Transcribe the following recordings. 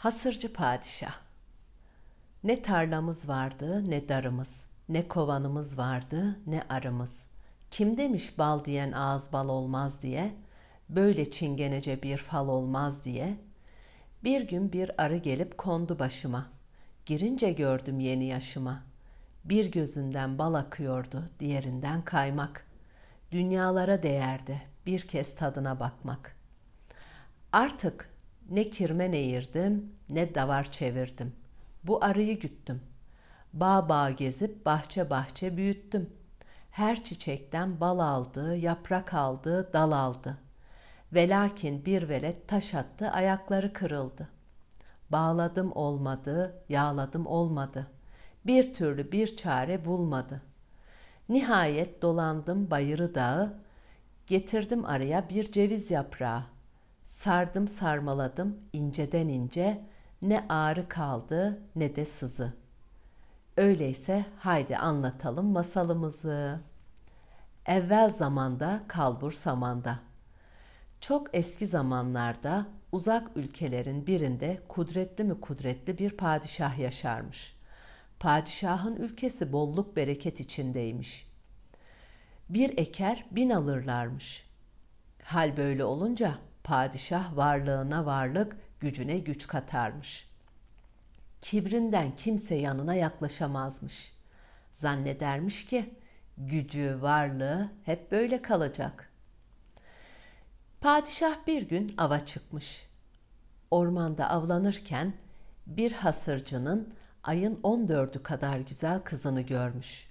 Hasırcı padişah. Ne tarlamız vardı ne darımız, ne kovanımız vardı ne arımız. Kim demiş bal diyen ağız bal olmaz diye, böyle çingenece bir fal olmaz diye. Bir gün bir arı gelip kondu başıma. Girince gördüm yeni yaşıma. Bir gözünden bal akıyordu, diğerinden kaymak. Dünyalara değerdi bir kez tadına bakmak. Artık ne kirmen eğirdim, ne davar çevirdim. Bu arıyı güttüm. Bağ bağ gezip bahçe bahçe büyüttüm. Her çiçekten bal aldı, yaprak aldı, dal aldı. Velakin bir velet taş attı, ayakları kırıldı. Bağladım olmadı, yağladım olmadı. Bir türlü bir çare bulmadı. Nihayet dolandım bayırı dağı, getirdim araya bir ceviz yaprağı. Sardım sarmaladım inceden ince, ne ağrı kaldı ne de sızı. Öyleyse haydi anlatalım masalımızı. Evvel zamanda kalbur samanda. Çok eski zamanlarda uzak ülkelerin birinde kudretli mi kudretli bir padişah yaşarmış. Padişahın ülkesi bolluk bereket içindeymiş. Bir eker bin alırlarmış. Hal böyle olunca padişah varlığına varlık, gücüne güç katarmış. Kibrinden kimse yanına yaklaşamazmış. Zannedermiş ki gücü, varlığı hep böyle kalacak. Padişah bir gün ava çıkmış. Ormanda avlanırken bir hasırcının ayın on dördü kadar güzel kızını görmüş.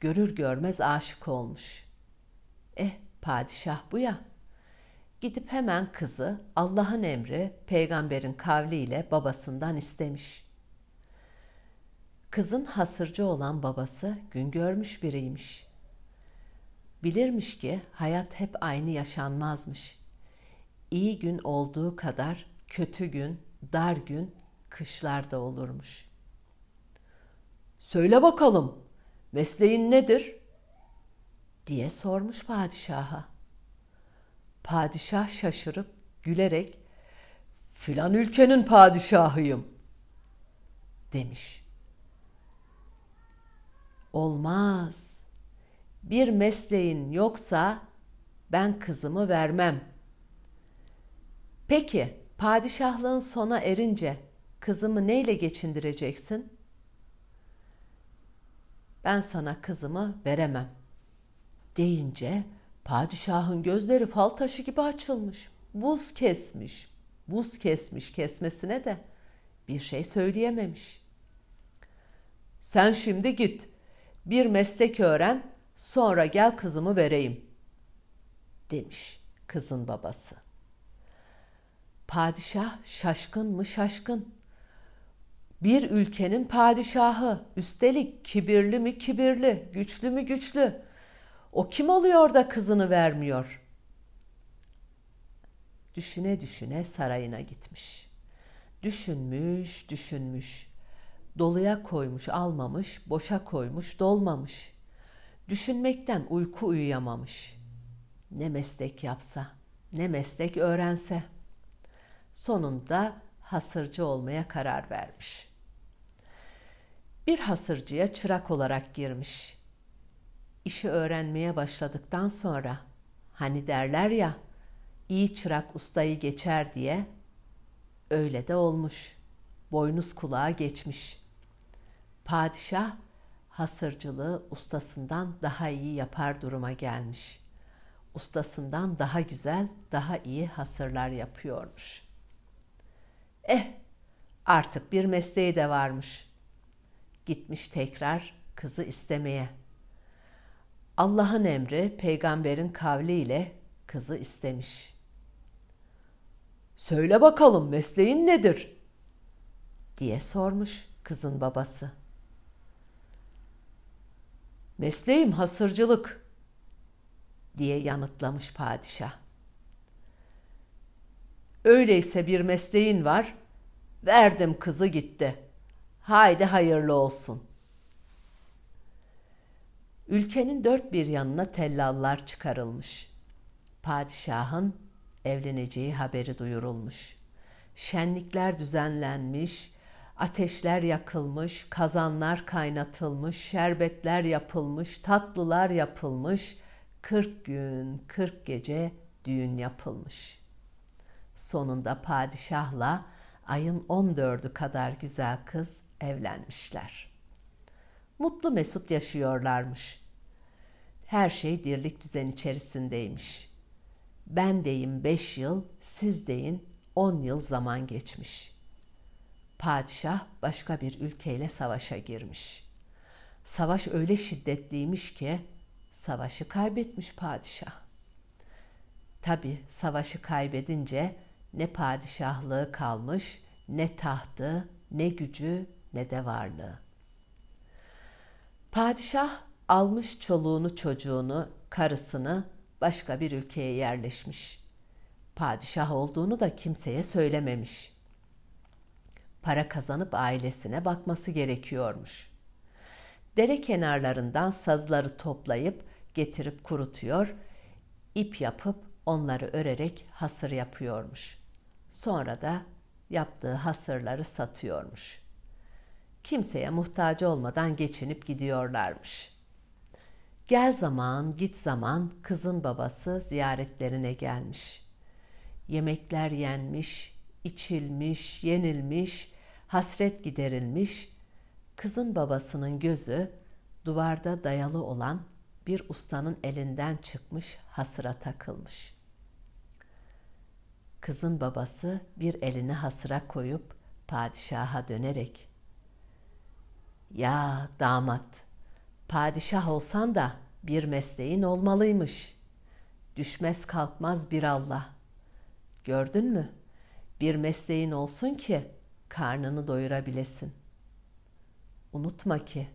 Görür görmez aşık olmuş. Eh padişah bu ya. Gidip hemen kızı Allah'ın emri peygamberin kavliyle babasından istemiş. Kızın hasırcı olan babası gün görmüş biriymiş. Bilirmiş ki hayat hep aynı yaşanmazmış. İyi gün olduğu kadar kötü gün, dar gün, kışlarda olurmuş. Söyle bakalım, mesleğin nedir? diye sormuş padişaha. Padişah şaşırıp gülerek filan ülkenin padişahıyım demiş. Olmaz. Bir mesleğin yoksa ben kızımı vermem. Peki padişahlığın sona erince kızımı neyle geçindireceksin? Ben sana kızımı veremem deyince Padişahın gözleri fal taşı gibi açılmış. Buz kesmiş. Buz kesmiş kesmesine de bir şey söyleyememiş. Sen şimdi git. Bir meslek öğren, sonra gel kızımı vereyim." demiş kızın babası. Padişah şaşkın mı şaşkın. Bir ülkenin padişahı, üstelik kibirli mi kibirli, güçlü mü güçlü. O kim oluyor da kızını vermiyor? Düşüne düşüne sarayına gitmiş. Düşünmüş, düşünmüş. Doluya koymuş, almamış, boşa koymuş, dolmamış. Düşünmekten uyku uyuyamamış. Ne meslek yapsa, ne meslek öğrense. Sonunda hasırcı olmaya karar vermiş. Bir hasırcıya çırak olarak girmiş işi öğrenmeye başladıktan sonra hani derler ya iyi çırak ustayı geçer diye öyle de olmuş. Boynuz kulağa geçmiş. Padişah hasırcılığı ustasından daha iyi yapar duruma gelmiş. Ustasından daha güzel, daha iyi hasırlar yapıyormuş. Eh, artık bir mesleği de varmış. Gitmiş tekrar kızı istemeye.'' Allah'ın emri peygamberin kavliyle kızı istemiş. Söyle bakalım mesleğin nedir? diye sormuş kızın babası. Mesleğim hasırcılık diye yanıtlamış padişah. Öyleyse bir mesleğin var, verdim kızı gitti. Haydi hayırlı olsun.'' Ülkenin dört bir yanına tellallar çıkarılmış. Padişahın evleneceği haberi duyurulmuş. şenlikler düzenlenmiş, ateşler yakılmış, kazanlar kaynatılmış, şerbetler yapılmış, tatlılar yapılmış, 40 gün, 40 gece düğün yapılmış. Sonunda padişahla ayın 14'ü kadar güzel kız evlenmişler. Mutlu mesut yaşıyorlarmış. Her şey dirlik düzen içerisindeymiş. Ben deyim beş yıl, siz deyin on yıl zaman geçmiş. Padişah başka bir ülkeyle savaşa girmiş. Savaş öyle şiddetliymiş ki savaşı kaybetmiş padişah. Tabi savaşı kaybedince ne padişahlığı kalmış, ne tahtı, ne gücü, ne de varlığı. Padişah almış çoluğunu çocuğunu, karısını başka bir ülkeye yerleşmiş. Padişah olduğunu da kimseye söylememiş. Para kazanıp ailesine bakması gerekiyormuş. Dere kenarlarından sazları toplayıp getirip kurutuyor, ip yapıp onları örerek hasır yapıyormuş. Sonra da yaptığı hasırları satıyormuş. Kimseye muhtaç olmadan geçinip gidiyorlarmış. Gel zaman, git zaman kızın babası ziyaretlerine gelmiş. Yemekler yenmiş, içilmiş, yenilmiş, hasret giderilmiş. Kızın babasının gözü duvarda dayalı olan bir ustanın elinden çıkmış hasıra takılmış. Kızın babası bir elini hasıra koyup padişaha dönerek "Ya damat, padişah olsan da bir mesleğin olmalıymış. Düşmez kalkmaz bir Allah. Gördün mü? Bir mesleğin olsun ki karnını doyurabilesin. Unutma ki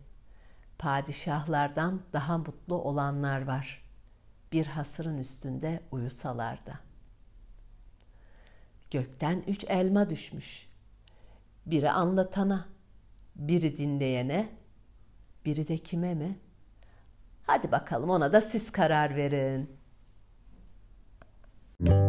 padişahlardan daha mutlu olanlar var. Bir hasırın üstünde uyusalar da. Gökten üç elma düşmüş. Biri anlatana, biri dinleyene, biri de kime mi? Hadi bakalım ona da siz karar verin. Müzik